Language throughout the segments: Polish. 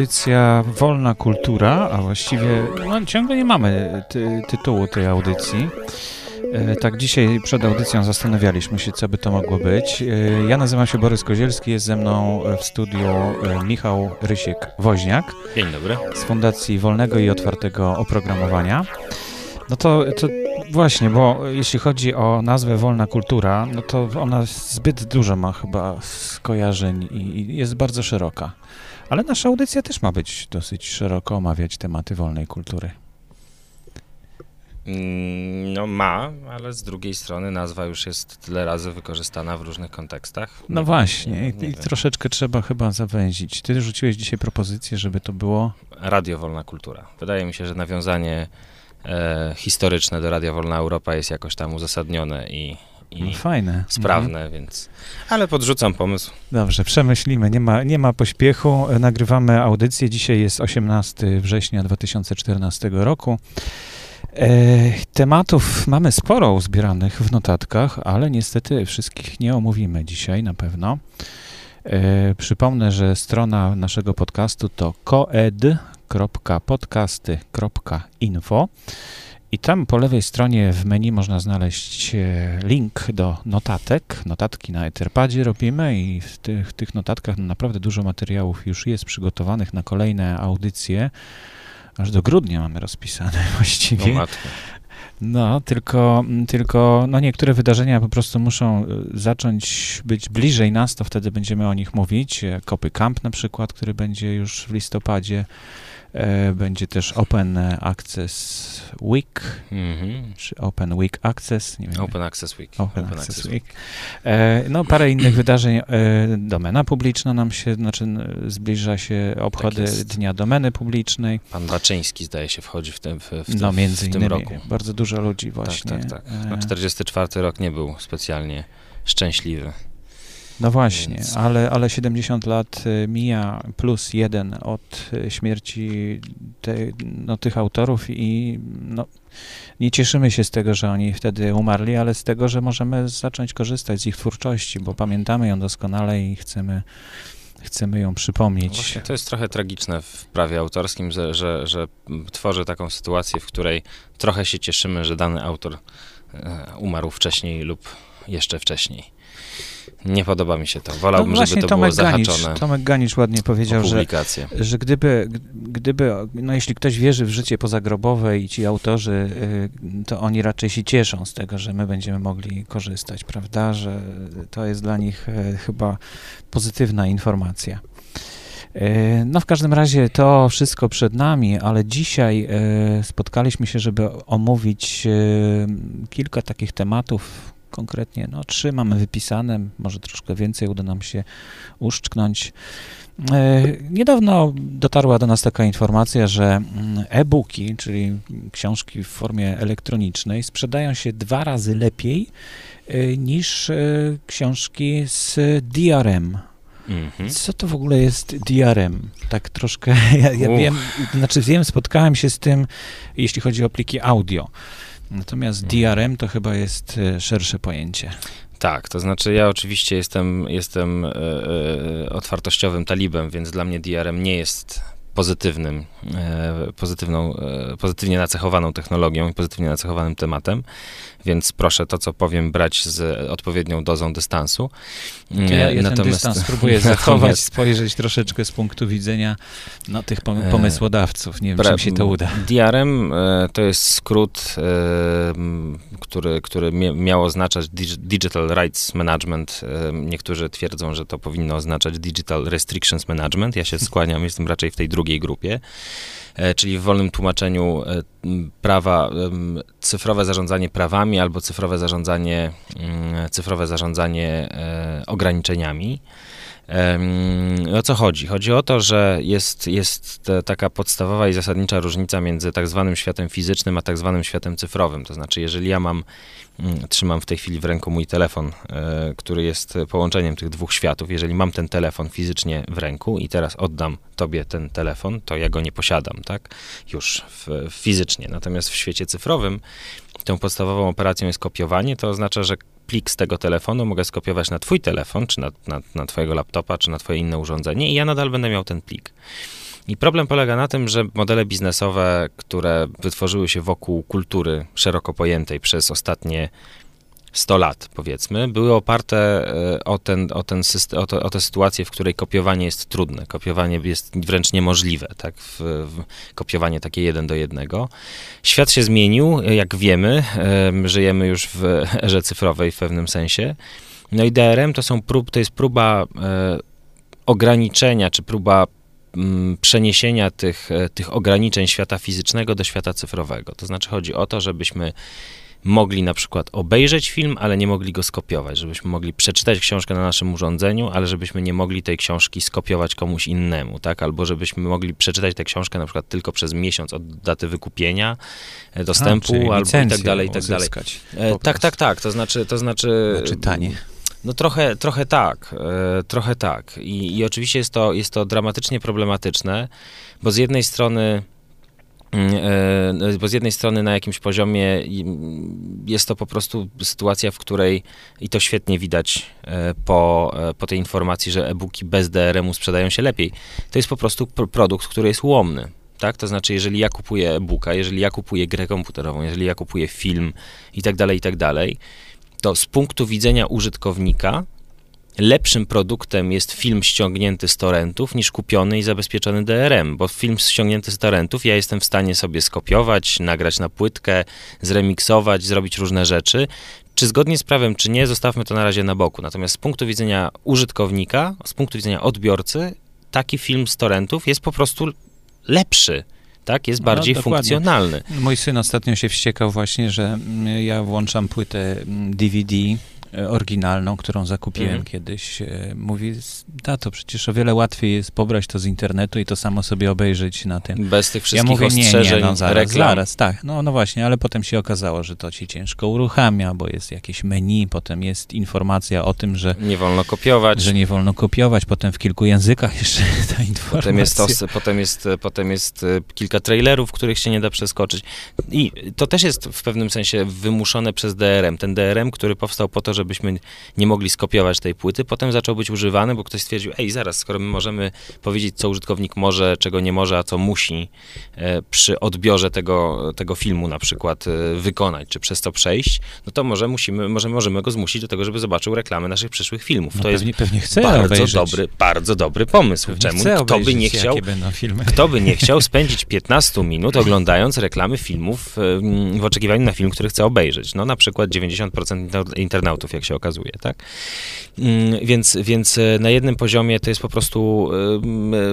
audycja Wolna Kultura, a właściwie no, ciągle nie mamy ty tytułu tej audycji. E, tak, dzisiaj przed audycją zastanawialiśmy się, co by to mogło być. E, ja nazywam się Borys Kozielski, jest ze mną w studiu e, Michał Rysiek-Woźniak. Dzień dobry. Z Fundacji Wolnego i Otwartego Oprogramowania. No to, to właśnie, bo jeśli chodzi o nazwę Wolna Kultura, no to ona zbyt dużo ma chyba skojarzeń i jest bardzo szeroka. Ale nasza audycja też ma być dosyć szeroko omawiać tematy wolnej kultury. Mm, no ma, ale z drugiej strony nazwa już jest tyle razy wykorzystana w różnych kontekstach. No właśnie, nie, nie i, troszeczkę trzeba chyba zawęzić. Ty rzuciłeś dzisiaj propozycję, żeby to było... Radio Wolna Kultura. Wydaje mi się, że nawiązanie e, historyczne do Radia Wolna Europa jest jakoś tam uzasadnione i, i no fajne. sprawne, mhm. więc. Ale podrzucam pomysł. Dobrze, przemyślimy. Nie ma, nie ma pośpiechu. Nagrywamy audycję. Dzisiaj jest 18 września 2014 roku. E, tematów mamy sporo uzbieranych w notatkach, ale niestety wszystkich nie omówimy dzisiaj na pewno. E, przypomnę, że strona naszego podcastu to coed.podcasty.info. I tam po lewej stronie w menu można znaleźć e, link do notatek. Notatki na Etherpadzie robimy i w tych, tych notatkach naprawdę dużo materiałów już jest przygotowanych na kolejne audycje. Aż do grudnia mamy rozpisane właściwie. No, no, tylko, tylko no niektóre wydarzenia po prostu muszą e, zacząć być bliżej nas, to wtedy będziemy o nich mówić. Kopy Camp na przykład, który będzie już w listopadzie. E, będzie też Open Access Week, mm-hmm. czy Open Week Access, nie wiem. Open Access Week. Open, Open Access, Access Week. Week. E, no, parę innych wydarzeń. E, domena publiczna nam się, znaczy zbliża się obchody tak Dnia Domeny Publicznej. Pan Baczyński zdaje się wchodzi w tym, w, w, no, między w tym innymi, roku. Bardzo dużo ludzi właśnie. Tak, tak, tak. No, 44 rok nie był specjalnie szczęśliwy. No właśnie, Więc... ale, ale 70 lat y, mija plus jeden od y, śmierci te, no, tych autorów i no, nie cieszymy się z tego, że oni wtedy umarli, ale z tego, że możemy zacząć korzystać z ich twórczości, bo pamiętamy ją doskonale i chcemy chcemy ją przypomnieć. Właśnie to jest trochę tragiczne w prawie autorskim, że, że, że tworzy taką sytuację, w której trochę się cieszymy, że dany autor e, umarł wcześniej lub jeszcze wcześniej. Nie podoba mi się to. Wolałbym, no żeby to Tomek było Ganicz, zahaczone. Tomek Ganicz ładnie powiedział, że, że gdyby, gdyby, no jeśli ktoś wierzy w życie pozagrobowe i ci autorzy, y, to oni raczej się cieszą z tego, że my będziemy mogli korzystać, prawda? Że to jest dla nich y, chyba pozytywna informacja. Y, no w każdym razie to wszystko przed nami, ale dzisiaj spotkaliśmy się, żeby omówić kilka takich tematów, konkretnie no, trzy mamy wypisane, może troszkę więcej uda nam się uszczknąć. E, niedawno dotarła do nas taka informacja, że mm, e-booki, czyli książki w formie elektronicznej, sprzedają się dwa razy lepiej e, niż e, książki z DRM. Mhm. Co to w ogóle jest DRM? Tak troszkę, ja, ja wiem, znaczy wiem, spotkałem się z tym, jeśli chodzi o pliki audio. Natomiast DRM to chyba jest e, szersze pojęcie. Tak, to znaczy ja oczywiście jestem, jestem e, e, otwartościowym talibem, więc dla mnie DRM nie jest pozytywnym, e, pozytywną, e, pozytywnie nacechowaną technologią i pozytywnie nacechowanym tematem, więc proszę to, co powiem, brać z odpowiednią dozą dystansu. Ja, ja natomiast, ten dystans spróbuję zachować, spojrzeć troszeczkę z punktu widzenia no, tych e, pomysłodawców. Nie wiem, czy mi się to uda. DRM to jest skrót, który, który miał oznaczać Digital Rights Management. Niektórzy twierdzą, że to powinno oznaczać Digital Restrictions Management. Ja się skłaniam, jestem raczej w tej drugiej grupie, e, czyli w wolnym tłumaczeniu e, prawa, cyfrowe zarządzanie prawami albo cyfrowe zarządzanie, cyfrowe zarządzanie e, ograniczeniami. O co chodzi? Chodzi o to, że jest, jest taka podstawowa i zasadnicza różnica między tak zwanym światem fizycznym a tak zwanym światem cyfrowym. To znaczy, jeżeli ja mam, mm, trzymam w tej chwili w ręku mój telefon, e, który jest połączeniem tych dwóch światów, jeżeli mam ten telefon fizycznie w ręku i teraz oddam tobie ten telefon, to ja go nie posiadam, tak? Już w, fizycznie. Natomiast w świecie cyfrowym tą podstawową operacją jest kopiowanie, to oznacza, że plik z tego telefonu mogę skopiować na twój telefon, czy na, na, na twojego laptopa, czy na twoje inne urządzenie i ja nadal będę miał ten plik. I problem polega na tym, że modele biznesowe, które wytworzyły się wokół kultury szeroko pojętej przez ostatnie 100 lat, powiedzmy, były oparte e, o, ten, o, ten o, to, o tę sytuację, w której kopiowanie jest trudne, kopiowanie jest wręcz niemożliwe, tak, w, w kopiowanie takie jeden do jednego. Świat się zmienił, jak wiemy, żyjemy już w erze cyfrowej w pewnym sensie, no i DRM to, są prób, to jest próba e, ograniczenia, czy próba mm, przeniesienia tych, e, tych ograniczeń świata fizycznego do świata cyfrowego. To znaczy chodzi o to, żebyśmy mogli na przykład obejrzeć film, ale nie mogli go skopiować, żebyśmy mogli przeczytać książkę na naszym urządzeniu, ale żebyśmy nie mogli tej książki skopiować komuś innemu, tak? Albo żebyśmy mogli przeczytać tę książkę na przykład tylko przez miesiąc od daty wykupienia, e, dostępu, A, albo i tak dalej, i tak dalej. E, tak, tak, tak, to znaczy, to znaczy... Na czytanie. No trochę, trochę tak, e, trochę tak. I, I oczywiście jest to, jest to dramatycznie problematyczne, bo z jednej strony bo z jednej strony na jakimś poziomie jest to po prostu sytuacja, w której i to świetnie widać e, po, po tej informacji, że e-booki bez DRM-u sprzedają się lepiej. To jest po prostu produkt, który jest ułomny. Tak? To znaczy, jeżeli ja kupuję e-booka, jeżeli ja kupuję grę komputerową, jeżeli ja kupuję film i tak dalej, i tak dalej, to z punktu widzenia użytkownika lepszym produktem jest film ściągnięty z torrentów niż kupiony i zabezpieczony DRM, bo film ściągnięty z torrentów ja jestem w stanie sobie skopiować, nagrać na płytkę, zremiksować, zrobić różne rzeczy. Czy zgodnie z prawem, czy nie, zostawmy to na razie na boku. Natomiast z punktu widzenia użytkownika, z punktu widzenia odbiorcy, taki film z torrentów jest po prostu lepszy tak? Jest no, bardziej no, funkcjonalny. Mój syn ostatnio się wściekał właśnie, że ja włączam płytę DVD mm, oryginalną, którą zakupiłem mhm. kiedyś, e, mówi, tato, przecież o wiele łatwiej jest pobrać to z internetu i to samo sobie obejrzeć na tym. Bez tych wszystkich ja mówię, nie, nie, no zaraz, reklam. zaraz, tak, no, no właśnie, ale potem się okazało, że to ci ciężko uruchamia, bo jest jakieś menu, potem jest informacja o tym, że... Nie wolno kopiować. Że nie wolno kopiować, potem w kilku językach jeszcze ta informacja. Potem jest, to, potem jest, potem jest e, kilka trailerów, których się nie da przeskoczyć. I to też jest w pewnym sensie wymuszone przez DRM. Ten DRM, który powstał po to, że żebyśmy nie mogli skopiować tej płyty. Potem zaczął być używany, bo ktoś stwierdził, ej, zaraz, skoro my możemy powiedzieć, co użytkownik może, czego nie może, a co musi e, przy odbiorze tego, tego filmu na przykład e, wykonać, czy przez to przejść, no to może musimy, może możemy go zmusić do tego, żeby zobaczył reklamy naszych przyszłych filmów. No to pewnie, jest pewnie chce bardzo obejrzeć. dobry, bardzo dobry pomysł. Pewnie Czemu? Kto by nie chciał, kto by nie chciał spędzić 15 minut oglądając reklamy filmów w oczekiwaniu na film, który chce obejrzeć. No na przykład 90% internautów, jak się okazuje, tak? Mm, więc, więc e, na jednym poziomie to jest po prostu, e,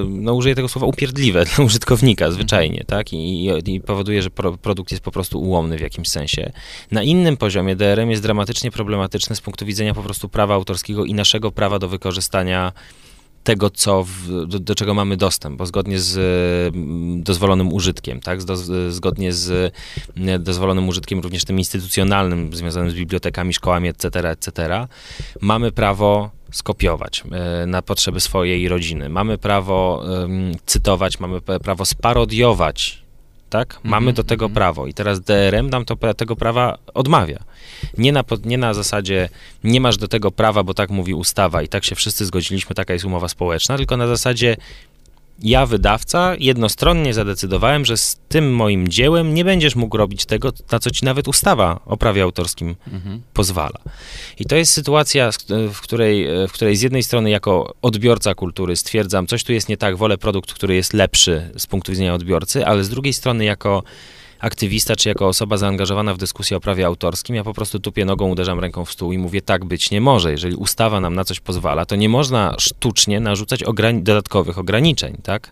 no użyję tego słowa, upierdliwe dla użytkownika zwyczajnie, tak? I, i powoduje, że pro, produkt jest po prostu ułomny w jakimś sensie. Na innym poziomie DRM jest dramatycznie problematyczny z punktu widzenia po prostu prawa autorskiego i naszego prawa do wykorzystania tego, co w, do, do, czego mamy dostęp, bo zgodnie z mm, dozwolonym użytkiem, tak, do, zgodnie z mm, dozwolonym użytkiem również tym instytucjonalnym, związanym z bibliotekami, szkołami, etc., etc., mamy prawo skopiować e, na potrzeby swojej rodziny. Mamy prawo cytować, mamy prawo sparodiować tak? Mamy mm -hmm. do tego mhm. prawo i teraz DRM nam to, tego prawa odmawia. Nie na, nie na zasadzie nie masz do tego prawa, bo tak mówi ustawa i tak się wszyscy zgodziliśmy, taka jest umowa społeczna, tylko na zasadzie ja, wydawca, jednostronnie zadecydowałem, że z tym moim dziełem nie będziesz mógł robić tego, na co ci nawet ustawa o prawie autorskim mhm. pozwala. I to jest sytuacja, w której, w której z jednej strony jako odbiorca kultury stwierdzam, coś tu jest nie tak, wolę produkt, który jest lepszy z punktu widzenia odbiorcy, ale z drugiej strony jako aktywista, czy jako osoba zaangażowana w dyskusję o prawie autorskim, ja po prostu tupię nogą, uderzam ręką w stół i mówię, tak być nie może. Jeżeli ustawa nam na coś pozwala, to nie można sztucznie narzucać ograni dodatkowych ograniczeń, tak?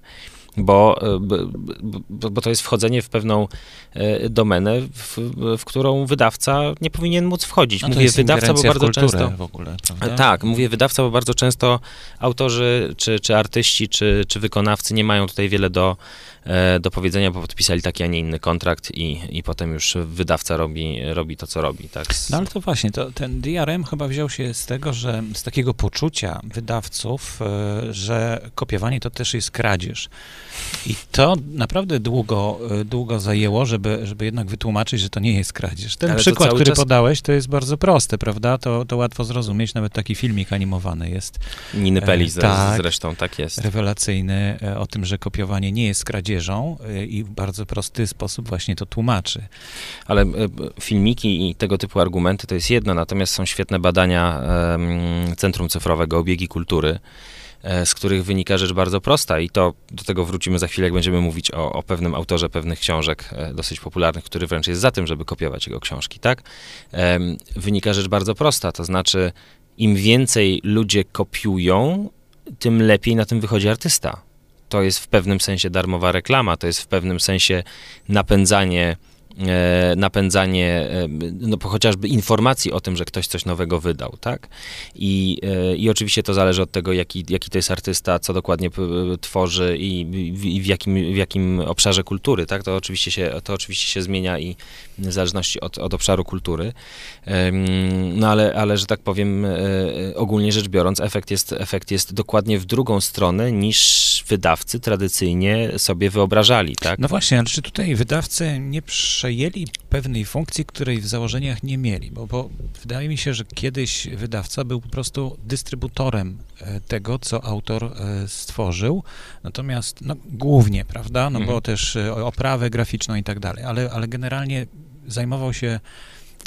Bo, e, bo, bo, to jest wchodzenie w pewną e, domenę, w, w którą wydawca nie powinien móc wchodzić. No mówię wydawca, bo bardzo często. Ogóle, tak, mówię wydawca, bo bardzo często autorzy, czy, czy artyści, czy, czy wykonawcy nie mają tutaj wiele do, e, do powiedzenia, bo podpisali taki, a nie inny kontrakt i, i potem już wydawca robi, robi to, co robi. Tak? No ale to właśnie, to, ten DRM chyba wziął się z tego, że z takiego poczucia wydawców, e, że kopiowanie to też jest kradzież. I to naprawdę długo, e, długo zajęło, żeby, żeby jednak wytłumaczyć, że to nie jest kradzież. Ten ale przykład, który czas... podałeś, to jest bardzo proste, prawda? To, to łatwo zrozumieć, nawet taki filmik animowany jest. Niny Peli e, tak, zresztą, tak jest. Rewelacyjny e, o tym, że kopiowanie nie jest kradzieżą i w bardzo prosty sposób właśnie to tłumaczy. Ale filmiki i tego typu argumenty to jest jedno, natomiast są świetne badania Centrum Cyfrowego Obiegi Kultury, z których wynika rzecz bardzo prosta i to do tego wrócimy za chwilę, jak będziemy mówić o, o pewnym autorze pewnych książek e, dosyć popularnych, który wręcz jest za tym, żeby kopiować jego książki, tak? Wynika rzecz bardzo prosta, to znaczy im więcej ludzie kopiują, tym lepiej na tym wychodzi artysta. To jest w pewnym sensie darmowa reklama, to jest w pewnym sensie napędzanie E, napędzanie e, no, chociażby informacji o tym, że ktoś coś nowego wydał, tak? I, e, i oczywiście to zależy od tego, jaki, jaki to jest artysta, co dokładnie tworzy i, i w, jakim, w jakim obszarze kultury, tak? To oczywiście się, to oczywiście się zmienia i w zależności od, od obszaru kultury. No ale, ale, że tak powiem, ogólnie rzecz biorąc, efekt jest, efekt jest dokładnie w drugą stronę niż wydawcy tradycyjnie sobie wyobrażali, tak? No właśnie, ale czy tutaj wydawcy nie przejęli pewnej funkcji, której w założeniach nie mieli? Bo, bo wydaje mi się, że kiedyś wydawca był po prostu dystrybutorem e, tego, co autor e, stworzył, natomiast no, głównie, prawda, no mhm. bo też e, oprawę graficzną i tak dalej, ale, ale generalnie zajmował się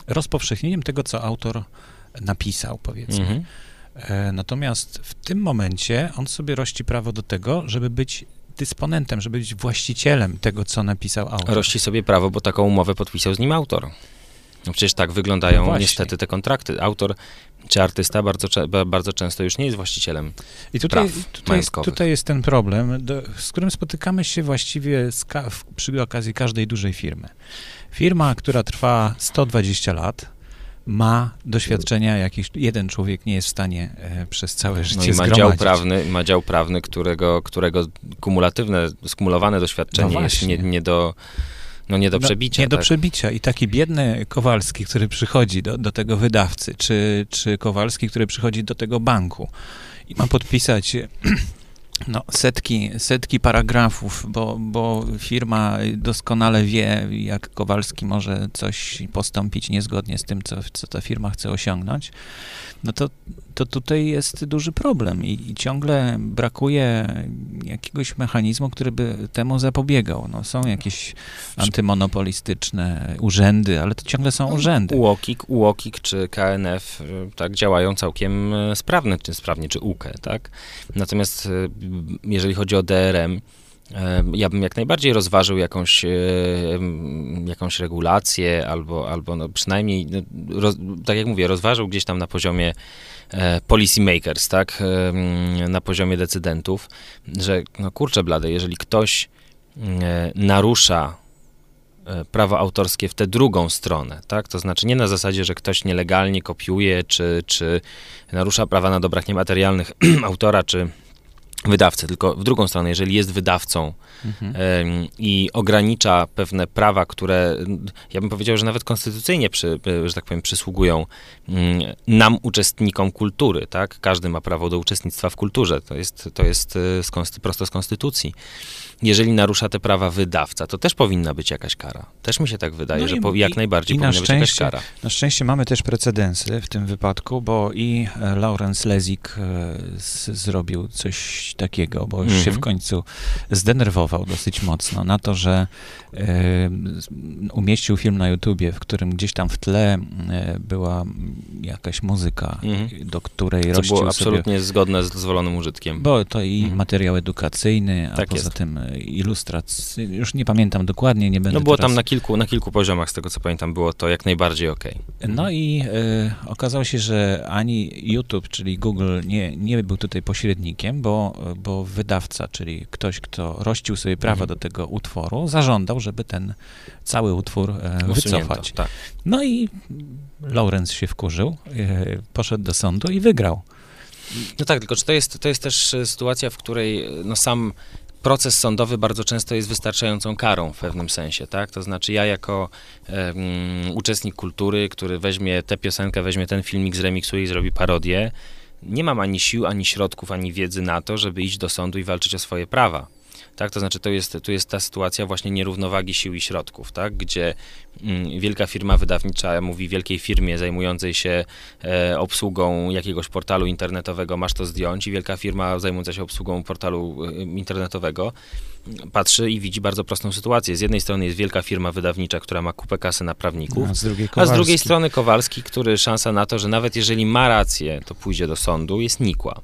rozpowszechnieniem tego, co autor napisał, powiedzmy. Mhm. Natomiast w tym momencie on sobie rości prawo do tego, żeby być dysponentem, żeby być właścicielem tego, co napisał autor. Rości sobie prawo, bo taką umowę podpisał z nim autor. No przecież tak wyglądają no niestety te kontrakty. Autor czy artysta bardzo, bardzo często już nie jest właścicielem I tutaj, praw tutaj, jest, tutaj jest ten problem, do, z którym spotykamy się właściwie przy okazji każdej dużej firmy. Firma, która trwa 120 lat, ma doświadczenia, jakich jeden człowiek nie jest w stanie e, przez całe życie no i ma dział prawny, ma dział prawny, którego, którego kumulatywne, skumulowane doświadczenie no jest nie, nie do no nie do no, przebicia. No, nie tak. do przebicia. I taki biedny Kowalski, który przychodzi do, do tego wydawcy, czy, czy Kowalski, który przychodzi do tego banku i ma podpisać no, setki, setki paragrafów, bo, bo firma doskonale wie, jak Kowalski może coś postąpić niezgodnie z tym, co, co ta firma chce osiągnąć, no to, to tutaj jest duży problem i, i ciągle brakuje jakiegoś mechanizmu, który by temu zapobiegał. No, są jakieś antymonopolistyczne urzędy, ale to ciągle są urzędy. UOKiK, UOKiK czy KNF y, tak działają całkiem y, sprawnie, czy sprawnie, czy UKE, tak? Natomiast y, jeżeli chodzi o DRM, ja bym jak najbardziej rozważył jakąś, jakąś regulację, albo, albo no przynajmniej, no, roz, tak jak mówię, rozważył gdzieś tam na poziomie e, policy makers, tak, na poziomie decydentów, że no kurczę blade, jeżeli ktoś e, narusza e, prawo autorskie w tę drugą stronę, tak? To znaczy nie na zasadzie, że ktoś nielegalnie kopiuje, czy, czy narusza prawa na dobrach niematerialnych autora, czy wydawcę, tylko w drugą stronę, jeżeli jest wydawcą mhm. i ogranicza pewne prawa, które ja bym powiedział, że nawet konstytucyjnie, przy, że tak powiem, przysługują mm, nam, uczestnikom kultury, tak? Każdy ma prawo do uczestnictwa w kulturze, to jest, to jest e, z prosto z konstytucji jeżeli narusza te prawa wydawca, to też powinna być jakaś kara. Też mi się tak wydaje, no że po, jak najbardziej i powinna być jakaś kara. Na szczęście mamy też precedensy w tym wypadku, bo i e, Lawrence Lezik e, zrobił coś takiego, bo już mm -hmm. się mhm. w końcu zdenerwował dosyć mocno na to, że e, umieścił film na YouTubie, w którym gdzieś tam w tle była jakaś muzyka, mm -hmm. do której Co rościł było absolutnie sobie, zgodne z dozwolonym użytkiem. Bo to i mm -hmm. materiał edukacyjny, a tak poza jest. tym ilustracji, już nie pamiętam dokładnie, nie będę No było teraz... tam na kilku, na kilku poziomach, z tego co pamiętam, było to jak najbardziej ok. No i y, okazało się, że ani YouTube, czyli Google nie, nie był tutaj pośrednikiem, bo, bo wydawca, czyli ktoś, kto rościł sobie prawa mhm. do tego utworu, zażądał, żeby ten cały utwór y, wycofać. Tak. No i Lawrence się wkurzył, y, poszedł do sądu i wygrał. No tak, tylko czy to jest, to jest też sytuacja, w której no sam proces sądowy bardzo często jest wystarczającą karą w pewnym sensie, tak? To znaczy ja jako um, uczestnik kultury, który weźmie tę piosenkę, weźmie ten filmik, zremiksuje i zrobi parodię, nie mam ani sił, ani środków, ani wiedzy na to, żeby iść do sądu i walczyć o swoje prawa. Tak, to znaczy to jest, to jest ta sytuacja właśnie nierównowagi sił i środków, tak, gdzie mm, wielka firma wydawnicza mówi wielkiej firmie zajmującej się e, obsługą jakiegoś portalu internetowego, masz to zdjąć i wielka firma zajmująca się obsługą portalu e, internetowego patrzy i widzi bardzo prostą sytuację. Z jednej strony jest wielka firma wydawnicza, która ma kupę kasy na prawników, a z, a z drugiej strony Kowalski, który szansa na to, że nawet jeżeli ma rację, to pójdzie do sądu, jest nikła.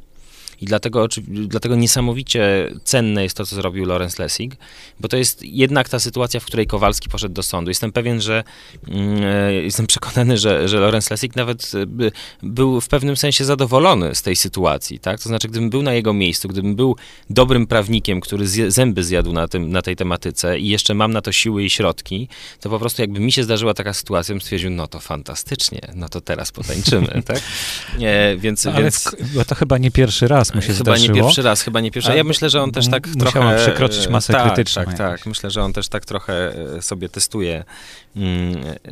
I dlatego, dlatego niesamowicie cenne jest to, co zrobił Lorenz Lessig, bo to jest jednak ta sytuacja, w której Kowalski poszedł do sądu. Jestem pewien, że mm, e, jestem przekonany, że, że Lorenz Lessig nawet e, był w pewnym sensie zadowolony z tej sytuacji, tak? To znaczy, gdybym był na jego miejscu, gdybym był dobrym prawnikiem, który zęby zjadł na, tym, na tej tematyce i jeszcze mam na to siły i środki, to po prostu jakby mi się zdarzyła taka sytuacja, bym stwierdził, no to fantastycznie, no to teraz potańczymy, tak? Nie, więc, Ale więc... W, to chyba nie pierwszy raz mu się chyba zdarzyło. nie pierwszy raz, chyba nie pierwszy raz. Ja myślę, że on też tak trochę... przekroczyć masę tak, krytyczną. Tak, tak. Myślę, że on też tak trochę e, sobie testuje. Mm, e,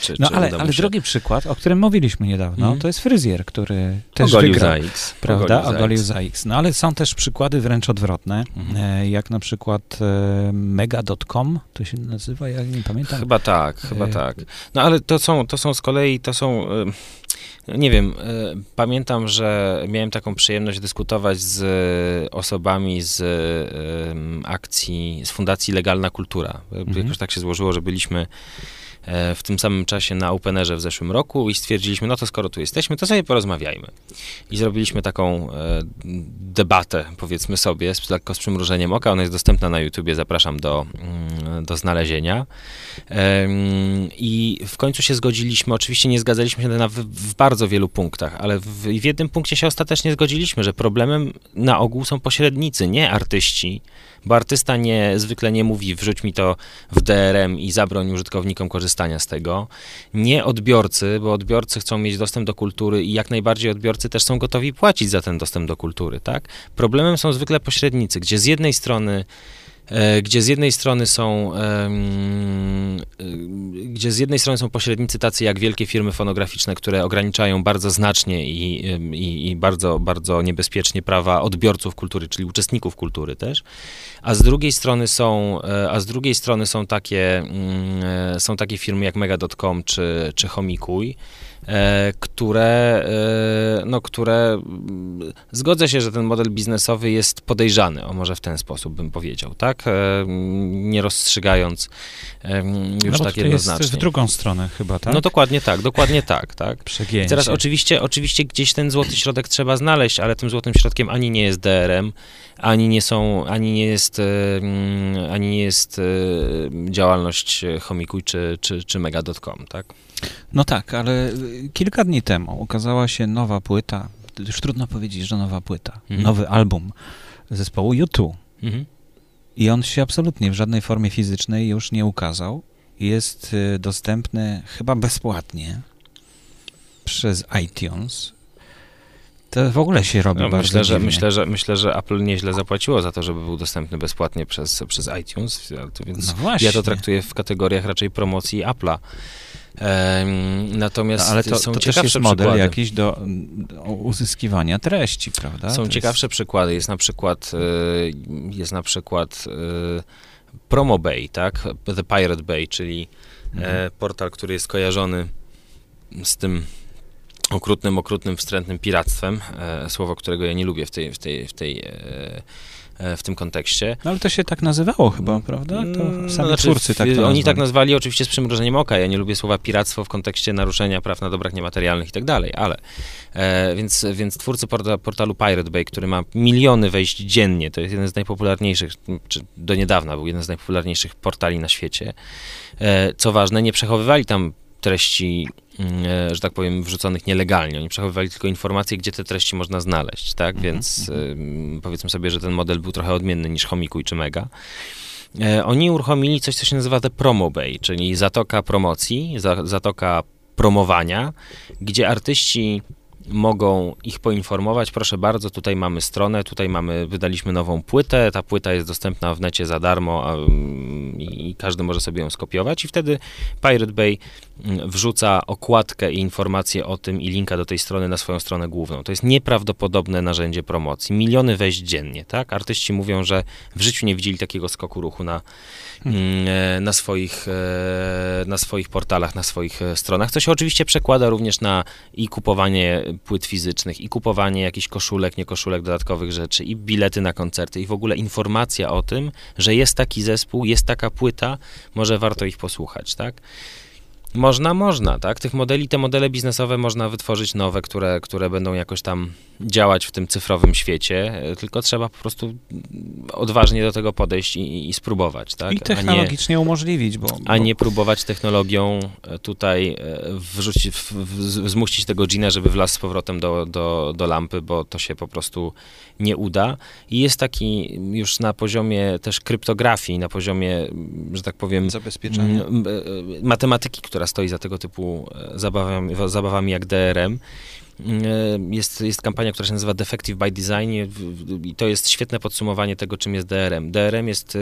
czy, no czy ale, ale drugi przykład, o którym mówiliśmy niedawno, mm. to jest fryzjer, który też Ogolił wygrał. X. Prawda? Ogolił za X. No ale są też przykłady wręcz odwrotne, mm. jak na przykład mega.com, to się nazywa, ja nie pamiętam. Chyba tak, chyba tak. No ale to są, to są z kolei, to są nie wiem, e, pamiętam, że miałem taką przyjemność dyskutować z osobami z akcji, z Fundacji Legalna Kultura. Mhm. Jakoś tak się złożyło, że byliśmy w tym samym czasie na Openerze w zeszłym roku i stwierdziliśmy, no to skoro tu jesteśmy, to sobie porozmawiajmy. I zrobiliśmy taką e, debatę, powiedzmy sobie, z, lekko z przymrużeniem oka. Ona jest dostępna na YouTubie, zapraszam do, mm, do znalezienia. I w końcu się zgodziliśmy, oczywiście nie zgadzaliśmy się na, w bardzo wielu punktach, ale w, w jednym punkcie się ostatecznie zgodziliśmy, że problemem na ogół są pośrednicy, nie artyści, bo artysta nie, zwykle nie mówi wrzuć mi to w DRM i zabroń użytkownikom korzystania z tego. Nie odbiorcy, bo odbiorcy chcą mieć dostęp do kultury i jak najbardziej odbiorcy też są gotowi płacić za ten dostęp do kultury, tak? Problemem są zwykle pośrednicy, gdzie z jednej strony gdzie z jednej strony są e, gdzie z jednej strony są pośrednicy tacy jak wielkie firmy fonograficzne, które ograniczają bardzo znacznie i, i, i, bardzo, bardzo niebezpiecznie prawa odbiorców kultury, czyli uczestników kultury też, a z drugiej strony są, e, a z drugiej strony są takie, mm, są takie firmy jak Mega.com czy, czy Homikuj, E, które, e, no, które mm, zgodzę się, że ten model biznesowy jest podejrzany, o może w ten sposób bym powiedział, tak? E, nie rozstrzygając już no tak jednoznacznie. Jest w drugą stronę chyba, tak? No dokładnie tak, dokładnie tak, tak. Przegięcie. Teraz oczywiście, oczywiście gdzieś ten złoty środek trzeba znaleźć, ale tym złotym środkiem ani nie jest DRM, ani nie są, ani nie jest, ani nie jest działalność Homikuj czy, czy, czy Mega.com, tak? No tak, ale y, kilka dni temu ukazała się nowa płyta, już trudno powiedzieć, że nowa płyta, mhm. nowy album zespołu U2. Mhm. I on się absolutnie w żadnej formie fizycznej już nie ukazał. Jest y, dostępny chyba bezpłatnie przez iTunes. To w ogóle się robi no, bardzo myślę, że, myślę, że Myślę, że Apple nieźle zapłaciło za to, żeby był dostępny bezpłatnie przez, przez iTunes, więc no ja to traktuję w kategoriach raczej promocji Apple'a. Natomiast no, ale to, są to ciekawsze też jest model przykłady. jakiś do, do, uzyskiwania treści, prawda? Są to ciekawsze jest... przykłady. Jest na przykład e, jest na przykład e, Promo Bay, tak? The Pirate Bay, czyli e, mhm. portal, który jest kojarzony z tym okrutnym, okrutnym, wstrętnym piractwem, słowo, którego ja nie lubię w tej, w tej, w tej w tym kontekście. No ale to się tak nazywało chyba, prawda? To mm, sami znaczy, twórcy tak to Oni tak nazwali oczywiście z przymrużeniem oka. Ja nie lubię słowa piractwo w kontekście naruszenia praw na dobrach niematerialnych i tak dalej, ale e, więc, więc twórcy porta, portalu Pirate Bay, który ma miliony wejść dziennie, to jest jeden z najpopularniejszych, czy do niedawna był jeden z najpopularniejszych portali na świecie. E, co ważne, nie przechowywali tam treści, e, że tak powiem, wrzuconych nielegalnie. Oni przechowywali tylko informacje, gdzie te treści można znaleźć, tak? Mhm, Więc mhm. powiedzmy sobie, że ten model był trochę odmienny niż Homikuj czy Mega. E, oni uruchomili coś, co się nazywa The Promo Bay, czyli zatoka promocji, zatoka promowania, gdzie artyści mogą ich poinformować, proszę bardzo, tutaj mamy stronę, tutaj mamy, wydaliśmy nową płytę, ta płyta jest dostępna w necie za darmo a, mm, i każdy może sobie ją skopiować i wtedy Pirate Bay mm, wrzuca okładkę i informacje o tym i linka do tej strony na swoją stronę główną. To jest nieprawdopodobne narzędzie promocji. Miliony wejść dziennie, tak? Artyści mówią, że w życiu nie widzieli takiego skoku ruchu na, hmm. mm, e, na, swoich, e, na swoich portalach, na swoich e, stronach, co się oczywiście przekłada również na i kupowanie płyt fizycznych i kupowanie jakichś koszulek, nie koszulek, dodatkowych rzeczy i bilety na koncerty i w ogóle informacja o tym, że jest taki zespół, jest taka płyta, może warto ich posłuchać, tak? Można, można, tak? Tych modeli, te modele biznesowe można wytworzyć nowe, które, które będą jakoś tam działać w tym cyfrowym świecie, e, tylko trzeba po prostu odważnie do tego podejść i, i spróbować, tak? I technologicznie nie, umożliwić, bo, bo... A nie próbować technologią e, tutaj e, wrzucić, w, w, zmusić tego Gina, żeby wlazł z powrotem do, do, do lampy, bo to się po prostu nie uda. I jest taki już na poziomie też kryptografii, na poziomie, że tak powiem... Zabezpieczenia. Matematyki, która stoi za tego typu zabawami, zabawami jak DRM, E, jest, jest kampania, która się nazywa Defective by Design i to jest świetne podsumowanie tego, czym jest DRM. DRM jest, e,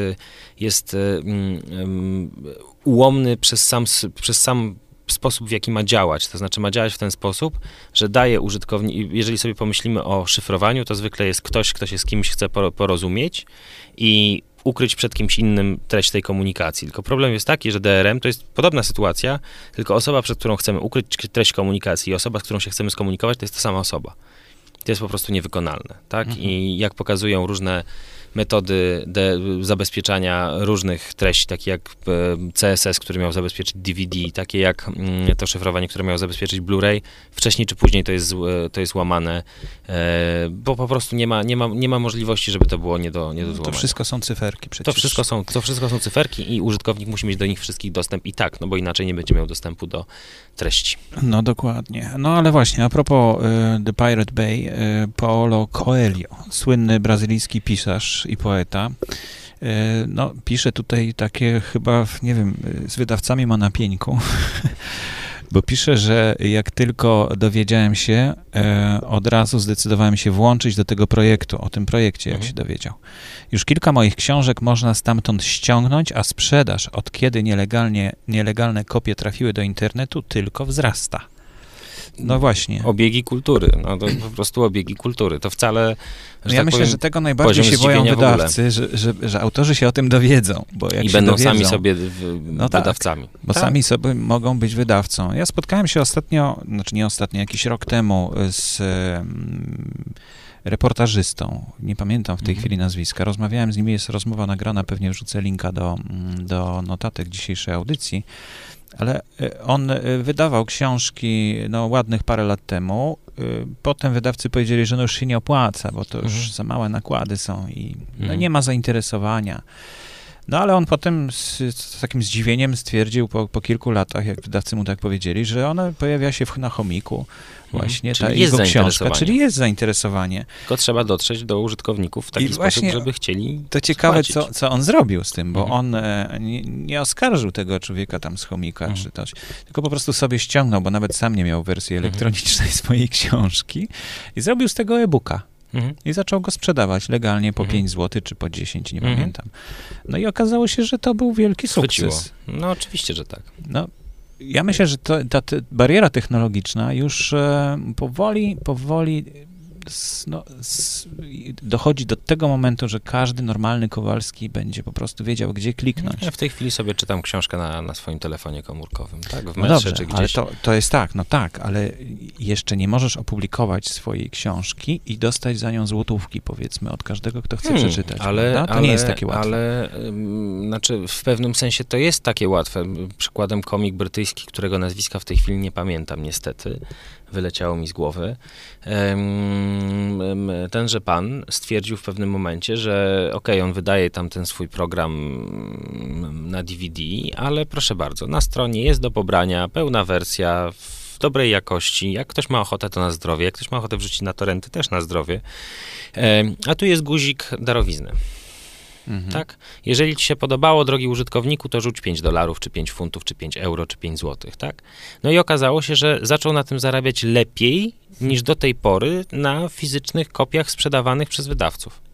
jest um, ułomny przez sam, przez sam sposób, w jaki ma działać. To znaczy ma działać w ten sposób, że daje użytkownikowi, jeżeli sobie pomyślimy o szyfrowaniu, to zwykle jest ktoś, kto się z kimś chce porozumieć i ukryć przed kimś innym treść tej komunikacji. Tylko problem jest taki, że DRM to jest podobna sytuacja, tylko osoba, przed którą chcemy ukryć treść komunikacji i osoba, z którą się chcemy skomunikować, to jest ta sama osoba. To jest po prostu niewykonalne, tak? Mhm. I jak pokazują różne metody zabezpieczania różnych treści, takie jak e, CSS, który miał zabezpieczyć DVD, takie jak mm, to szyfrowanie, które miało zabezpieczyć Blu-ray. Wcześniej czy później to jest, to jest łamane, e, bo po prostu nie ma, nie ma, nie ma możliwości, żeby to było nie do, nie do złamania. To wszystko są cyferki przecież. To wszystko są, to wszystko są cyferki i użytkownik musi mieć do nich wszystkich dostęp i tak, no bo inaczej nie będzie miał dostępu do treści. No dokładnie. No ale właśnie, a propos y, The Pirate Bay, y, Paolo Coelho, słynny brazylijski pisarz, i poeta. E, no, pisze tutaj takie chyba, nie wiem, z wydawcami ma na pieńku, bo pisze, że jak tylko dowiedziałem się, e, od razu zdecydowałem się włączyć do tego projektu, o tym projekcie, jak mhm. się dowiedział. Już kilka moich książek można stamtąd ściągnąć, a sprzedaż, od kiedy nielegalnie, nielegalne kopie trafiły do internetu, tylko wzrasta. No właśnie. Obiegi kultury. No to po prostu obiegi kultury. To wcale. No ja tak myślę, powiem, że tego najbardziej się boją wydawcy, że, że, że, autorzy się o tym dowiedzą. Bo jak I będą dowiedzą, sami sobie w, no tak, wydawcami. Tak, bo tak. sami sobie mogą być wydawcą. Ja spotkałem się ostatnio, znaczy nie ostatnio, jakiś rok temu z um, reportażystą. Nie pamiętam w tej mhm. chwili nazwiska. Rozmawiałem z nim, jest rozmowa nagrana, pewnie wrzucę linka do, mm, do notatek dzisiejszej audycji ale y, on y, wydawał książki no, ładnych parę lat temu. Y, potem wydawcy powiedzieli, że no już się nie opłaca, bo to już mhm. za małe nakłady są i no, mhm. nie ma zainteresowania. No ale on potem z, z, takim zdziwieniem stwierdził po, po kilku latach, jak wydawcy mu tak powiedzieli, że ona pojawia się w, na chomiku Mhm. właśnie ta jego książka, czyli jest zainteresowanie. Tylko trzeba dotrzeć do użytkowników w taki I sposób, żeby chcieli To ciekawe, co, co on zrobił z tym, bo mhm. on e, nie, nie, oskarżył tego człowieka tam z chomika mhm. czy coś, tylko po prostu sobie ściągnął, bo nawet sam nie miał wersji elektronicznej swojej książki i zrobił z tego e-booka. Mhm. I zaczął go sprzedawać legalnie po mhm. 5 zł czy po 10, nie mhm. pamiętam. No i okazało się, że to był wielki sukces. No oczywiście, że tak. No, ja myślę, że to, ta, ta bariera technologiczna już e, powoli, powoli no, dochodzi do tego momentu, że każdy normalny Kowalski będzie po prostu wiedział, gdzie kliknąć. Ja w tej chwili sobie czytam książkę na, na swoim telefonie komórkowym, tak? W no dobrze, czy gdzieś. ale to, to jest tak, no tak, ale jeszcze nie możesz opublikować swojej książki i dostać za nią złotówki, powiedzmy, od każdego, kto chce hmm, przeczytać. Ale, to ale, nie jest takie łatwe. Ale, znaczy, w pewnym sensie to jest takie łatwe. Przykładem komik brytyjski, którego nazwiska w tej chwili nie pamiętam, niestety wyleciało mi z głowy. Tenże pan stwierdził w pewnym momencie, że okej, okay, on wydaje tam ten swój program na DVD, ale proszę bardzo, na stronie jest do pobrania pełna wersja w dobrej jakości. Jak ktoś ma ochotę, to na zdrowie. Jak ktoś ma ochotę wrzucić na torenty, też na zdrowie. A tu jest guzik darowizny. Mhm. Tak? Jeżeli ci się podobało, drogi użytkowniku, to rzuć 5 dolarów, czy 5 funtów, czy 5 euro, czy 5 złotych, tak? No i okazało się, że zaczął na tym zarabiać lepiej niż do tej pory na fizycznych kopiach sprzedawanych przez wydawców.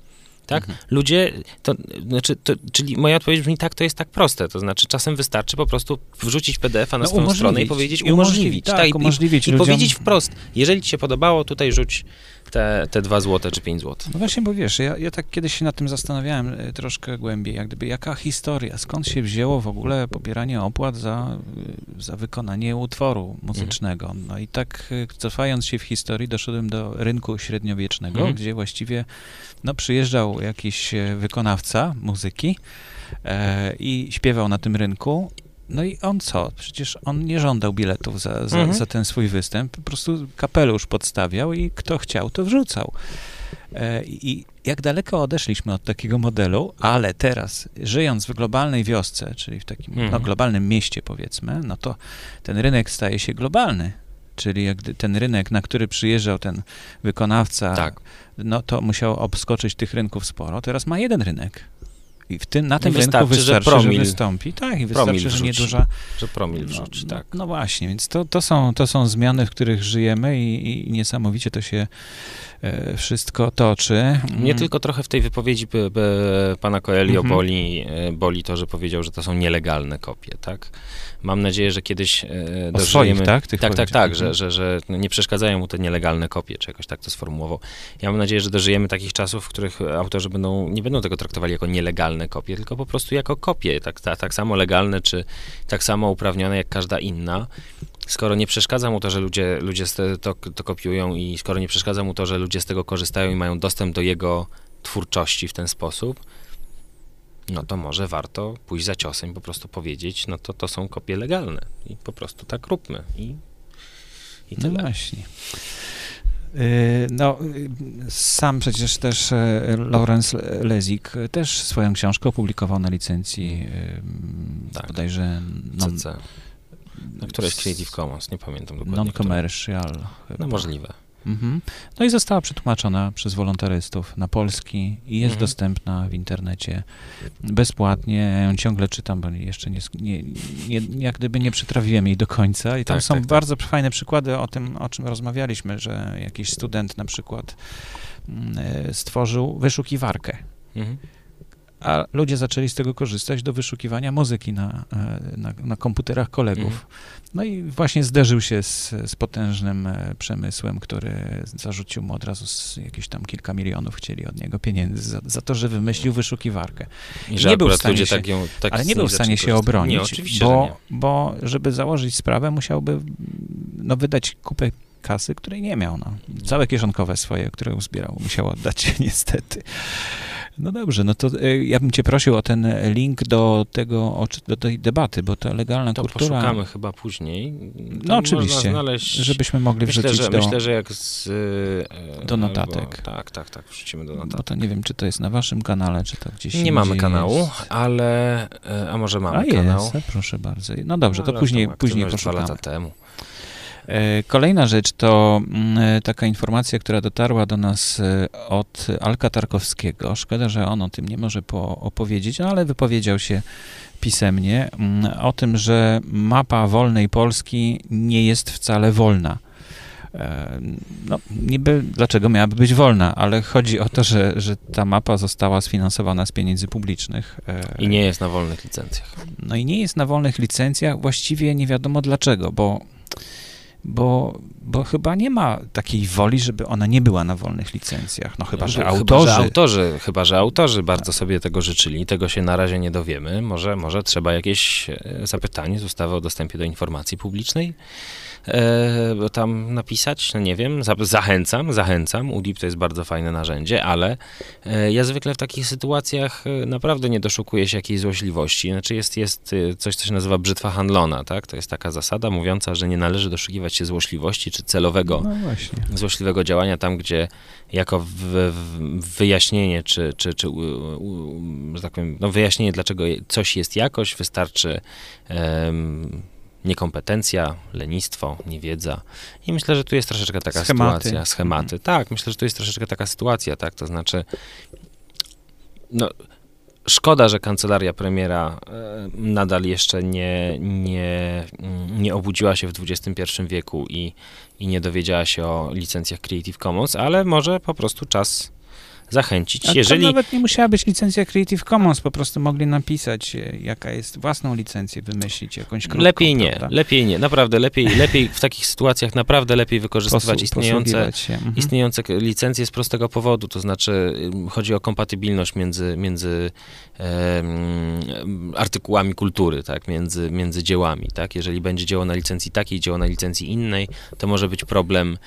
Tak? Mhm. Ludzie, to, znaczy, to, czyli moja odpowiedź brzmi tak, to jest tak proste. To znaczy, czasem wystarczy po prostu wrzucić PDF-a na no, swoją stronę i powiedzieć I umożliwić. Tak, tak, umożliwić i, i powiedzieć wprost, jeżeli ci się podobało, tutaj rzuć te, te 2 złote czy 5 zł. No właśnie, bo wiesz, ja, ja tak kiedyś się nad tym zastanawiałem e, troszkę głębiej, jak gdyby jaka historia, skąd się wzięło w ogóle pobieranie opłat za, e, za wykonanie utworu muzycznego. Mhm. No i tak e, cofając się w historii, doszedłem do rynku średniowiecznego, mhm. gdzie właściwie no, przyjeżdżał jakiś wykonawca muzyki e, i śpiewał na tym rynku no i on co? Przecież on nie żądał biletów za, za, mhm. za, ten swój występ, po prostu kapelusz podstawiał i kto chciał, to wrzucał. E, I jak daleko odeszliśmy od takiego modelu, ale teraz, żyjąc w globalnej wiosce, czyli w takim no, mhm. no, globalnym mieście, powiedzmy, no to ten rynek staje się globalny. Czyli jak ten rynek, na który przyjeżdżał ten wykonawca, tak. no to musiał obskoczyć tych rynków sporo. Teraz ma jeden rynek i w tym, na tym wystarczy, rynku wystarczy, że, promil, że wystąpi. Tak, i wystarczy, promil że nieduża... Że promil wrzuci, no, tak. No, no, właśnie, więc to, to, są, to są zmiany, w których żyjemy i, i niesamowicie to się e, wszystko toczy. Mnie mm. tylko trochę w tej wypowiedzi b, b, pana Coelho mm -hmm. boli, e, boli to, że powiedział, że to są nielegalne kopie, tak? Mam nadzieję, że kiedyś e, dożyjemy... Swoich, tak? Tych tak, tak, tak, że, że, że nie przeszkadzają mu te nielegalne kopie, czy jakoś tak to sformułował. Ja mam nadzieję, że dożyjemy takich czasów, w których autorzy będą, nie będą tego traktowali jako nielegalne kopie, tylko po prostu jako kopie, tak, tak, tak samo legalne, czy tak samo uprawnione jak każda inna skoro nie przeszkadza mu to, że ludzie, ludzie to, to kopiują i skoro nie przeszkadza mu to, że ludzie z tego korzystają i mają dostęp do jego twórczości w ten sposób, no to może warto pójść za ciosem i po prostu powiedzieć, no to to są kopie legalne i po prostu tak róbmy i, i tyle. No właśnie. Y, no, y, sam przecież też y, Lawrence Lezik też swoją książkę opublikował na licencji tak. bodajże non, CC. Na której jest Creative Commons, nie pamiętam dokładnie. Non-commercial. No możliwe. Mhm. No i została przetłumaczona przez wolontarystów na polski i jest mhm. dostępna w internecie bezpłatnie. Ja ją ciągle czytam, bo jeszcze nie, nie, nie, jak gdyby nie przytrawiłem jej do końca. I tam tak, są tak, tak. bardzo tak. fajne przykłady o tym, o czym rozmawialiśmy, że jakiś student na przykład mm, e, stworzył wyszukiwarkę. Mhm a ludzie zaczęli z tego korzystać do wyszukiwania muzyki na, e, na, na komputerach kolegów. Mhm. No i właśnie zderzył się z, z, potężnym e, przemysłem, który zarzucił mu od razu jakieś tam kilka milionów chcieli od niego pieniędzy za, za to, że wymyślił wyszukiwarkę. I że nie był w stanie się, tak ją, tak ale nie był w stanie się obronić, nie, bo, bo żeby założyć sprawę musiałby no, wydać kupę kasy, której nie miał. No. Całe kieszonkowe swoje, które uzbierał, musiał oddać niestety. No dobrze, no to e, ja bym cię prosił o ten link do tego, do tej debaty, bo ta legalna to kultura... To poszukamy chyba później. Tam no oczywiście, znaleźć... żebyśmy mogli myślę, wrzucić że, do... Myślę, że jak z... E, do notatek. Albo, tak, tak, tak, wrzucimy do notatek. Bo to nie wiem, czy to jest na waszym kanale, czy to gdzieś Nie mamy kanału, jest. ale... E, a może mamy a kanał? Jest, proszę bardzo. No dobrze, to później, później poszukamy. Dwa lata temu. E, kolejna rzecz to mm, e, taka informacja, która dotarła do nas e, od Alka Tarkowskiego. Szkoda, że on o tym nie może opowiedzieć, no ale wypowiedział się pisemnie mm, o tym, że mapa wolnej Polski nie jest wcale wolna. No, niby dlaczego miałaby być wolna, ale chodzi o to, że, że ta mapa została sfinansowana z pieniędzy publicznych. I nie jest na wolnych licencjach. No i nie jest na wolnych licencjach, właściwie nie wiadomo dlaczego, bo bo, bo chyba nie ma takiej woli, żeby ona nie była na wolnych licencjach. No chyba, że autorzy... Chyba, że autorzy, chyba, że autorzy bardzo sobie tego życzyli, tego się na razie nie dowiemy. Może, może trzeba jakieś e, zapytanie z ustawy o dostępie do informacji publicznej e, tam napisać, no nie wiem, za, zachęcam, zachęcam, UDIP to jest bardzo fajne narzędzie, ale e, ja zwykle w takich sytuacjach e, naprawdę nie doszukuję się jakiejś złośliwości, znaczy jest, jest e, coś, co się nazywa brzytwa handlona, tak, to jest taka zasada mówiąca, że nie należy doszukiwać się złośliwości, czy celowego no złośliwego działania tam, gdzie jako w, w wyjaśnienie, czy, czy, czy że tak powiem, no wyjaśnienie, dlaczego coś jest jakoś, wystarczy um, niekompetencja, lenistwo, niewiedza. I myślę, że tu jest troszeczkę taka schematy. sytuacja, schematy. Tak, myślę, że tu jest troszeczkę taka sytuacja, tak, to znaczy no, Szkoda, że kancelaria premiera e, nadal jeszcze nie, nie, nie obudziła się w XXI wieku i, i nie dowiedziała się o licencjach Creative Commons, ale może po prostu czas zachęcić. A Jeżeli... To nawet nie musiała być licencja Creative Commons, po prostu mogli napisać, e, jaka jest własną licencję, wymyślić jakąś krótką, Lepiej nie, prawda? lepiej nie, naprawdę lepiej, lepiej w takich sytuacjach naprawdę lepiej wykorzystywać istniejące, mhm. istniejące licencje z prostego powodu, to znaczy chodzi o kompatybilność między, między artykułami kultury, tak, między, między dziełami, tak, jeżeli będzie dzieło na licencji takiej, dzieło na licencji innej, to może być problem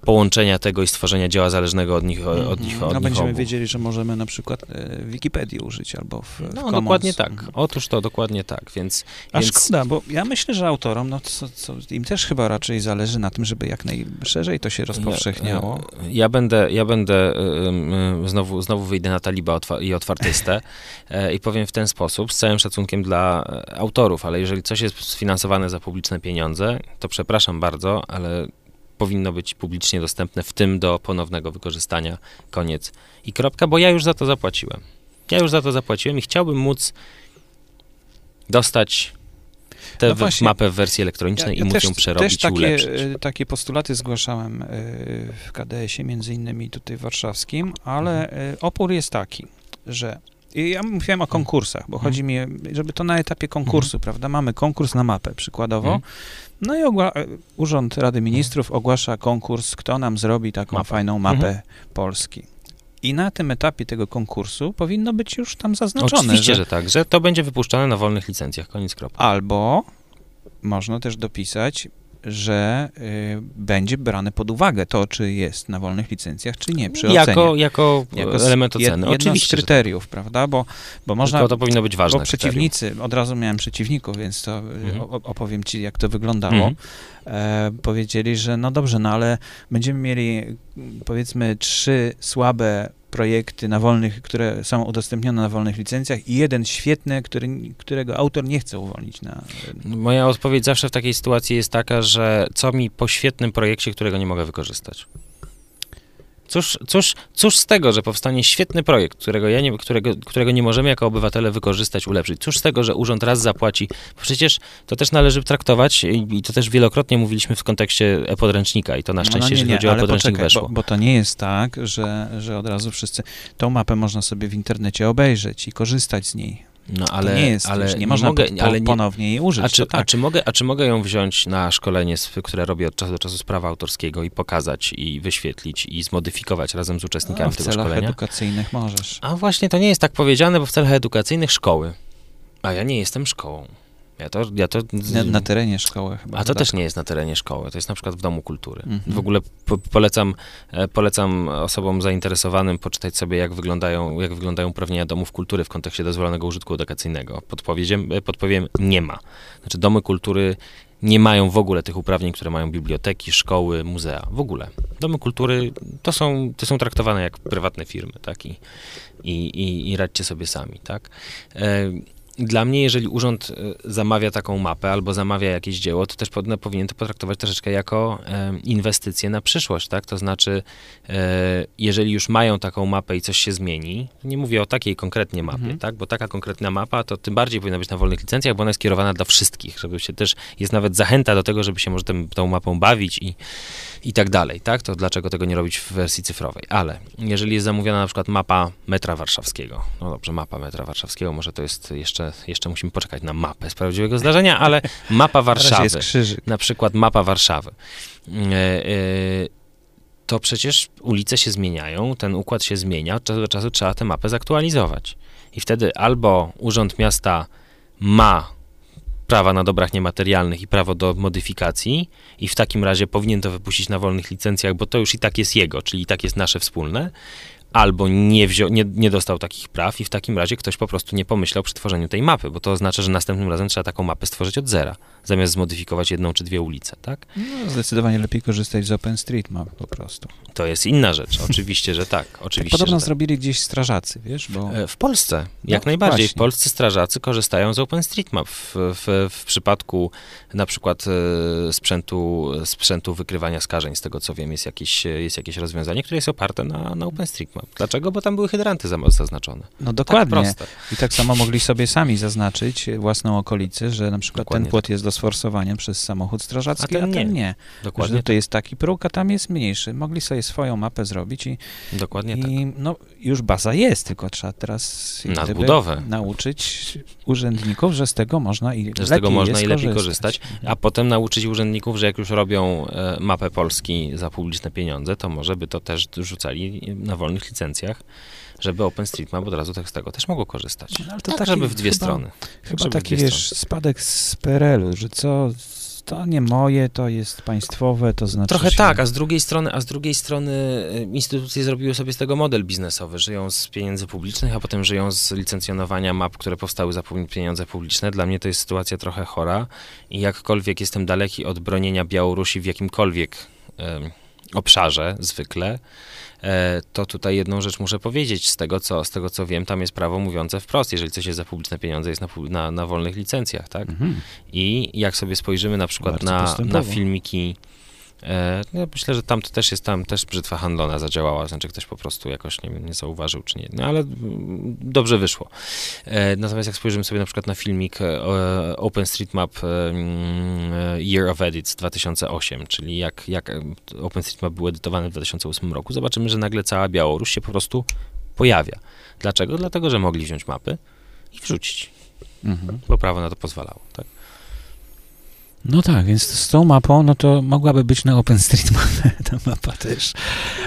połączenia tego i stworzenia dzieła zależnego od nich, od nich, od no, nich będziemy obu. wiedzieli, że możemy na przykład e, Wikipedii użyć albo w, No, w dokładnie tak. Otóż to, dokładnie tak, więc... A więc... szkoda, bo ja myślę, że autorom, no co, co, im też chyba raczej zależy na tym, żeby jak najszerzej to się rozpowszechniało. Ja, ja będę, ja będę znowu, znowu wyjdę na talibę otwa i otwartystę e, i powiem w ten sposób, z całym szacunkiem dla e, autorów, ale jeżeli coś jest sfinansowane za publiczne pieniądze, to przepraszam bardzo, ale powinno być publicznie dostępne, w tym do ponownego wykorzystania. Koniec i kropka, bo ja już za to zapłaciłem. Ja już za to zapłaciłem i chciałbym móc dostać tę no mapę w wersji elektronicznej ja, ja i móc ją przerobić też takie, i ulepszyć. E, takie postulaty zgłaszałem e, w KDS-ie, między innymi tutaj warszawskim, ale mhm. E, opór jest taki, że ja mówiłem o konkursach, bo mhm. chodzi mi, żeby to na etapie konkursu, mhm. prawda? Mamy konkurs na mapę przykładowo. No i Urząd Rady Ministrów ogłasza konkurs, kto nam zrobi taką fajną mapę mhm. Polski. I na tym etapie tego konkursu powinno być już tam zaznaczone. Oczywiście, że, że tak, że to będzie wypuszczane na wolnych licencjach, koniec kropka. Albo można też dopisać, że y, będzie brane pod uwagę to, czy jest na wolnych licencjach, czy nie, przy jako, ocenie. Jako, jako element oceny. Jed, jedno Oczywiście, z kryteriów, tak. prawda, bo, bo można... Tylko to powinno być ważne Bo przeciwnicy, kryterium. od razu miałem przeciwników, więc to mhm. opowiem ci, jak to wyglądało. Mhm. E, powiedzieli, że no dobrze, no ale będziemy mieli powiedzmy trzy słabe projekty na wolnych, które są udostępnione na wolnych licencjach i jeden świetny, który, którego autor nie chce uwolnić na... Moja odpowiedź zawsze w takiej sytuacji jest taka, że co mi po świetnym projekcie, którego nie mogę wykorzystać? Cóż, cóż, cóż z tego, że powstanie świetny projekt, którego, ja nie, którego, którego nie możemy jako obywatele wykorzystać, ulepszyć? Cóż z tego, że urząd raz zapłaci? Przecież to też należy traktować i to też wielokrotnie mówiliśmy w kontekście e-podręcznika i to na no, szczęście, no, nie, nie, jeżeli chodzi o podręcznik poczekaj, weszło. Bo, bo, to nie jest tak, że, że od razu wszyscy... Tą mapę można sobie w internecie obejrzeć i korzystać z niej. No ale, to nie jest, ale nie, można mogę, po, ale nie, ponownie jej użyć. A czy, tak. a, czy mogę, a czy mogę ją wziąć na szkolenie, które robię od czasu do czasu z prawa autorskiego i pokazać i wyświetlić i zmodyfikować razem z uczestnikami no, tego szkolenia? W celach edukacyjnych możesz. A właśnie to nie jest tak powiedziane, bo w celach edukacyjnych szkoły. A ja nie jestem szkołą. Ja to, ja to... Na, na, terenie szkoły chyba. A to też nie jest na terenie szkoły, to jest na przykład w Domu Kultury. -hmm. W ogóle po, polecam, e, polecam osobom zainteresowanym poczytać sobie, jak wyglądają, jak wyglądają uprawnienia domów kultury w kontekście dozwolonego użytku edukacyjnego. Podpowiedziem, e, podpowiem, nie ma. Znaczy domy kultury nie mają w ogóle tych uprawnień, które mają biblioteki, szkoły, muzea. W ogóle. Domy kultury to są, to są traktowane jak prywatne firmy, tak? I, i, i, i radźcie sobie sami, tak? E, dla mnie, jeżeli urząd e, zamawia taką mapę albo zamawia jakieś dzieło, to też powinien to potraktować troszeczkę jako e, inwestycję na przyszłość, tak? To znaczy, e, jeżeli już mają taką mapę i coś się zmieni, nie mówię o takiej konkretnie mapie, mhm. tak? Bo taka konkretna mapa to tym bardziej powinna być na wolnych licencjach, bo ona jest kierowana dla wszystkich, żeby się też, jest nawet zachęta do tego, żeby się może tym, tą mapą bawić i, i tak dalej, tak? To dlaczego tego nie robić w wersji cyfrowej? Ale jeżeli jest zamówiona na przykład mapa metra warszawskiego, no dobrze, mapa metra warszawskiego, może to jest jeszcze, jeszcze musimy poczekać na mapę z prawdziwego zdarzenia, ale mapa Warszawy, na przykład mapa Warszawy. E, e, to przecież ulice się zmieniają, ten układ się zmienia, od czasu do czasu trzeba tę mapę zaktualizować. I wtedy albo Urząd Miasta ma prawa na dobrach niematerialnych i prawo do modyfikacji i w takim razie powinien to wypuścić na wolnych licencjach, bo to już i tak jest jego, czyli i tak jest nasze wspólne, albo nie, wziął, nie, nie dostał takich praw i w takim razie ktoś po prostu nie pomyślał przy tworzeniu tej mapy, bo to oznacza, że następnym razem trzeba taką mapę stworzyć od zera. Zamiast zmodyfikować jedną czy dwie ulice, tak? No, zdecydowanie lepiej korzystać z OpenStreetMap po prostu. To jest inna rzecz, oczywiście, że tak. Oczywiście, tak podobno tak. zrobili gdzieś strażacy, wiesz? Bo... E, w Polsce, jak no, najbardziej. Właśnie. W Polsce strażacy korzystają z OpenStreetMap. W, w, w przypadku na przykład e, sprzętu, sprzętu wykrywania skażeń, z tego co wiem, jest jakieś, jest jakieś rozwiązanie, które jest oparte na, na OpenStreetMap. Dlaczego? Bo tam były hydranty zaznaczone. No tak dokładnie. Tak I tak samo mogli sobie sami zaznaczyć własną okolicę, że na przykład dokładnie ten płot tak. jest do sforsowania przez samochód strażacki, a ten, a ten nie. nie. Dokładnie. Że to jest taki próg, a tam jest mniejszy. Mogli sobie swoją mapę zrobić i, Dokładnie i, tak. no, już baza jest, tylko trzeba teraz Nadbudowę. nauczyć urzędników, że z tego można i że z tego można i lepiej korzystać, a potem nauczyć urzędników, że jak już robią e, mapę Polski za publiczne pieniądze, to może by to też rzucali na wolnych licencjach żeby OpenStreetMap od razu tak z tego też mogło korzystać. No, ale to tak, taki, żeby w dwie chyba, strony. Chyba tak, taki, wiesz, strony. spadek z PRL-u, że co, to nie moje, to jest państwowe, to znaczy. Trochę się... tak, a z drugiej strony, a z drugiej strony y, instytucje zrobiły sobie z tego model biznesowy. Żyją z pieniędzy publicznych, a potem żyją z licencjonowania map, które powstały za pieniądze publiczne. Dla mnie to jest sytuacja trochę chora i jakkolwiek jestem daleki od bronienia Białorusi w jakimkolwiek obszarze zwykle, to tutaj jedną rzecz muszę powiedzieć. Z tego, co, z tego co wiem, tam jest prawo mówiące wprost, jeżeli coś jest za publiczne pieniądze, jest na, na, na wolnych licencjach, tak? Mhm. I jak sobie spojrzymy na przykład na, na filmiki E, no, myślę, że tam to też jest, tam też brzytwa handlona zadziałała, znaczy ktoś po prostu jakoś nie, nie zauważył, czy nie, no ale mm, dobrze wyszło. E, natomiast jak spojrzymy sobie na przykład na filmik e, OpenStreetMap mm, Year of Edits 2008, czyli jak, jak OpenStreetMap był edytowany w 2008 roku, zobaczymy, że nagle cała Białoruś się po prostu pojawia. Dlaczego? Dlatego, że mogli wziąć mapy i wrzucić, mhm. bo prawo na to pozwalało, tak? No tak, więc z tą mapą, no to mogłaby być na OpenStreetMap ta mapa też.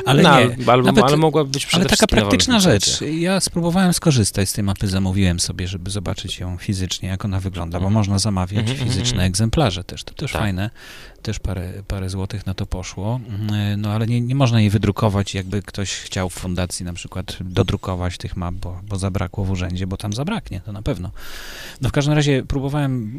Ale no, nie. Ale, nawet, ale mogłaby być przede Ale taka praktyczna rzecz. Ja spróbowałem skorzystać z tej mapy, zamówiłem sobie, żeby zobaczyć ją fizycznie, jak ona wygląda, bo mhm. można zamawiać mm -hmm, fizyczne mm -hmm. egzemplarze też. To też tak. fajne też parę, parę złotych na to poszło, mm, no ale nie, nie można jej wydrukować, jakby ktoś chciał w fundacji na przykład dodrukować tych map, bo, bo zabrakło w urzędzie, bo tam zabraknie, to na pewno. No w każdym razie próbowałem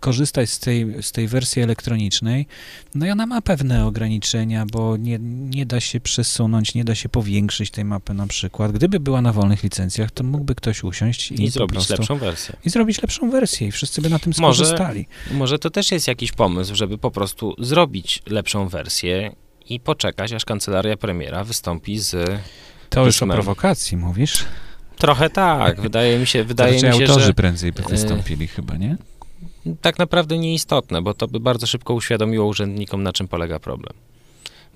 korzystać z tej, z tej wersji elektronicznej, no i ona ma pewne ograniczenia, bo nie, nie da się przesunąć, nie da się powiększyć tej mapy na przykład. Gdyby była na wolnych licencjach, to mógłby ktoś usiąść i, I zrobić prostu, lepszą wersję. I zrobić lepszą wersję i wszyscy by na tym skorzystali. Może, może to też jest jakiś pomysł, żeby po prostu prostu zrobić lepszą wersję i poczekać, aż kancelaria premiera wystąpi z. To już o prowokacji mówisz? Trochę tak. Wydaje mi się, wydaje mi się, autorzy że... prędzej by wystąpili chyba, nie? Tak naprawdę nieistotne, bo to by bardzo szybko uświadomiło urzędnikom, na czym polega problem.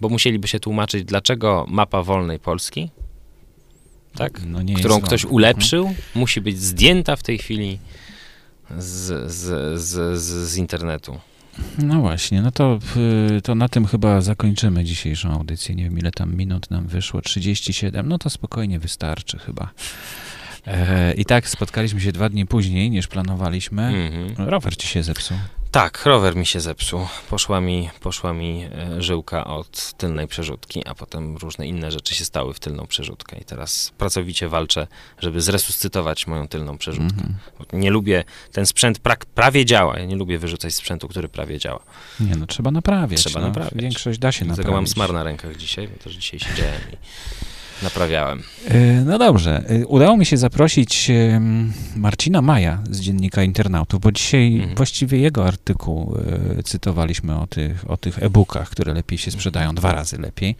Bo musieliby się tłumaczyć, dlaczego mapa wolnej Polski, tak, no którą ktoś ulepszył, mhm. musi być zdjęta w tej chwili z, z, z, z internetu. No właśnie, no to, y, to na tym chyba zakończymy dzisiejszą audycję. Nie wiem, ile tam minut nam wyszło. 37, no to spokojnie wystarczy chyba. E, I tak spotkaliśmy się dwa dni później niż planowaliśmy. -hmm. Rower ci się zepsuł. Tak, rower mi się zepsuł. Poszła mi, poszła mi e, żyłka od tylnej przerzutki, a potem różne inne rzeczy się stały w tylną przerzutkę. I teraz pracowicie walczę, żeby zresuscytować moją tylną przerzutkę. Mm -hmm. Nie lubię, ten sprzęt pra, prawie działa. Ja nie lubię wyrzucać sprzętu, który prawie działa. Nie, no trzeba naprawiać. Trzeba no. naprawiać. Większość da się Dlatego naprawić. mam smar na rękach dzisiaj, bo też dzisiaj siedziałem i Naprawiałem. E, no dobrze. E, udało mi się zaprosić Marcina Maja z dziennika Internautów, bo dzisiaj mhm. właściwie jego artykuł e, cytowaliśmy o tych, o tych e-bookach, które lepiej się sprzedają, dwa razy lepiej.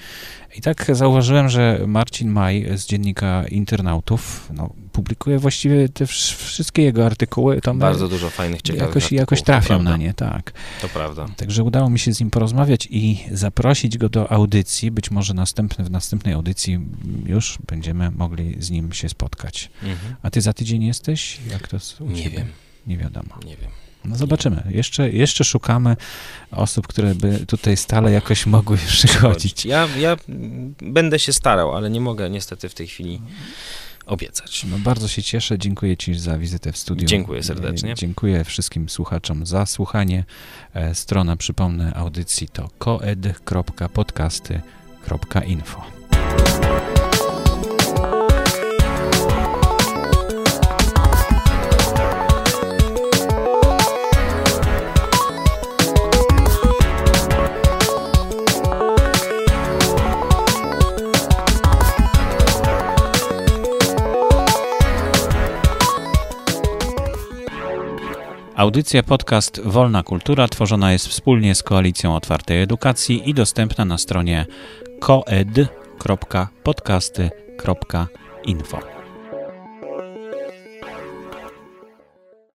I tak zauważyłem, że Marcin Maj z dziennika Internautów no, publikuje właściwie te wszystkie jego artykuły. To Bardzo dużo fajnych, ciekawych jakoś, jakoś trafią na nie, tak. To prawda. Także udało mi się z nim porozmawiać i zaprosić go do audycji. Być może następny, w następnej audycji już będziemy mogli z nim się spotkać. Mhm. A ty za tydzień jesteś? Jak to Nie wiem. Nie wiadomo. Nie wiem. No zobaczymy. Jeszcze, jeszcze szukamy osób, które by tutaj stale jakoś mogły przychodzić. Ja, ja będę się starał, ale nie mogę niestety w tej chwili obiecać. No bardzo się cieszę. Dziękuję Ci za wizytę w studiu. Dziękuję serdecznie. Dziękuję wszystkim słuchaczom za słuchanie. E, strona, przypomnę, audycji to koed.podcasty.info. Audycja podcast Wolna Kultura tworzona jest wspólnie z Koalicją Otwartej Edukacji i dostępna na stronie koed.podcasty.info.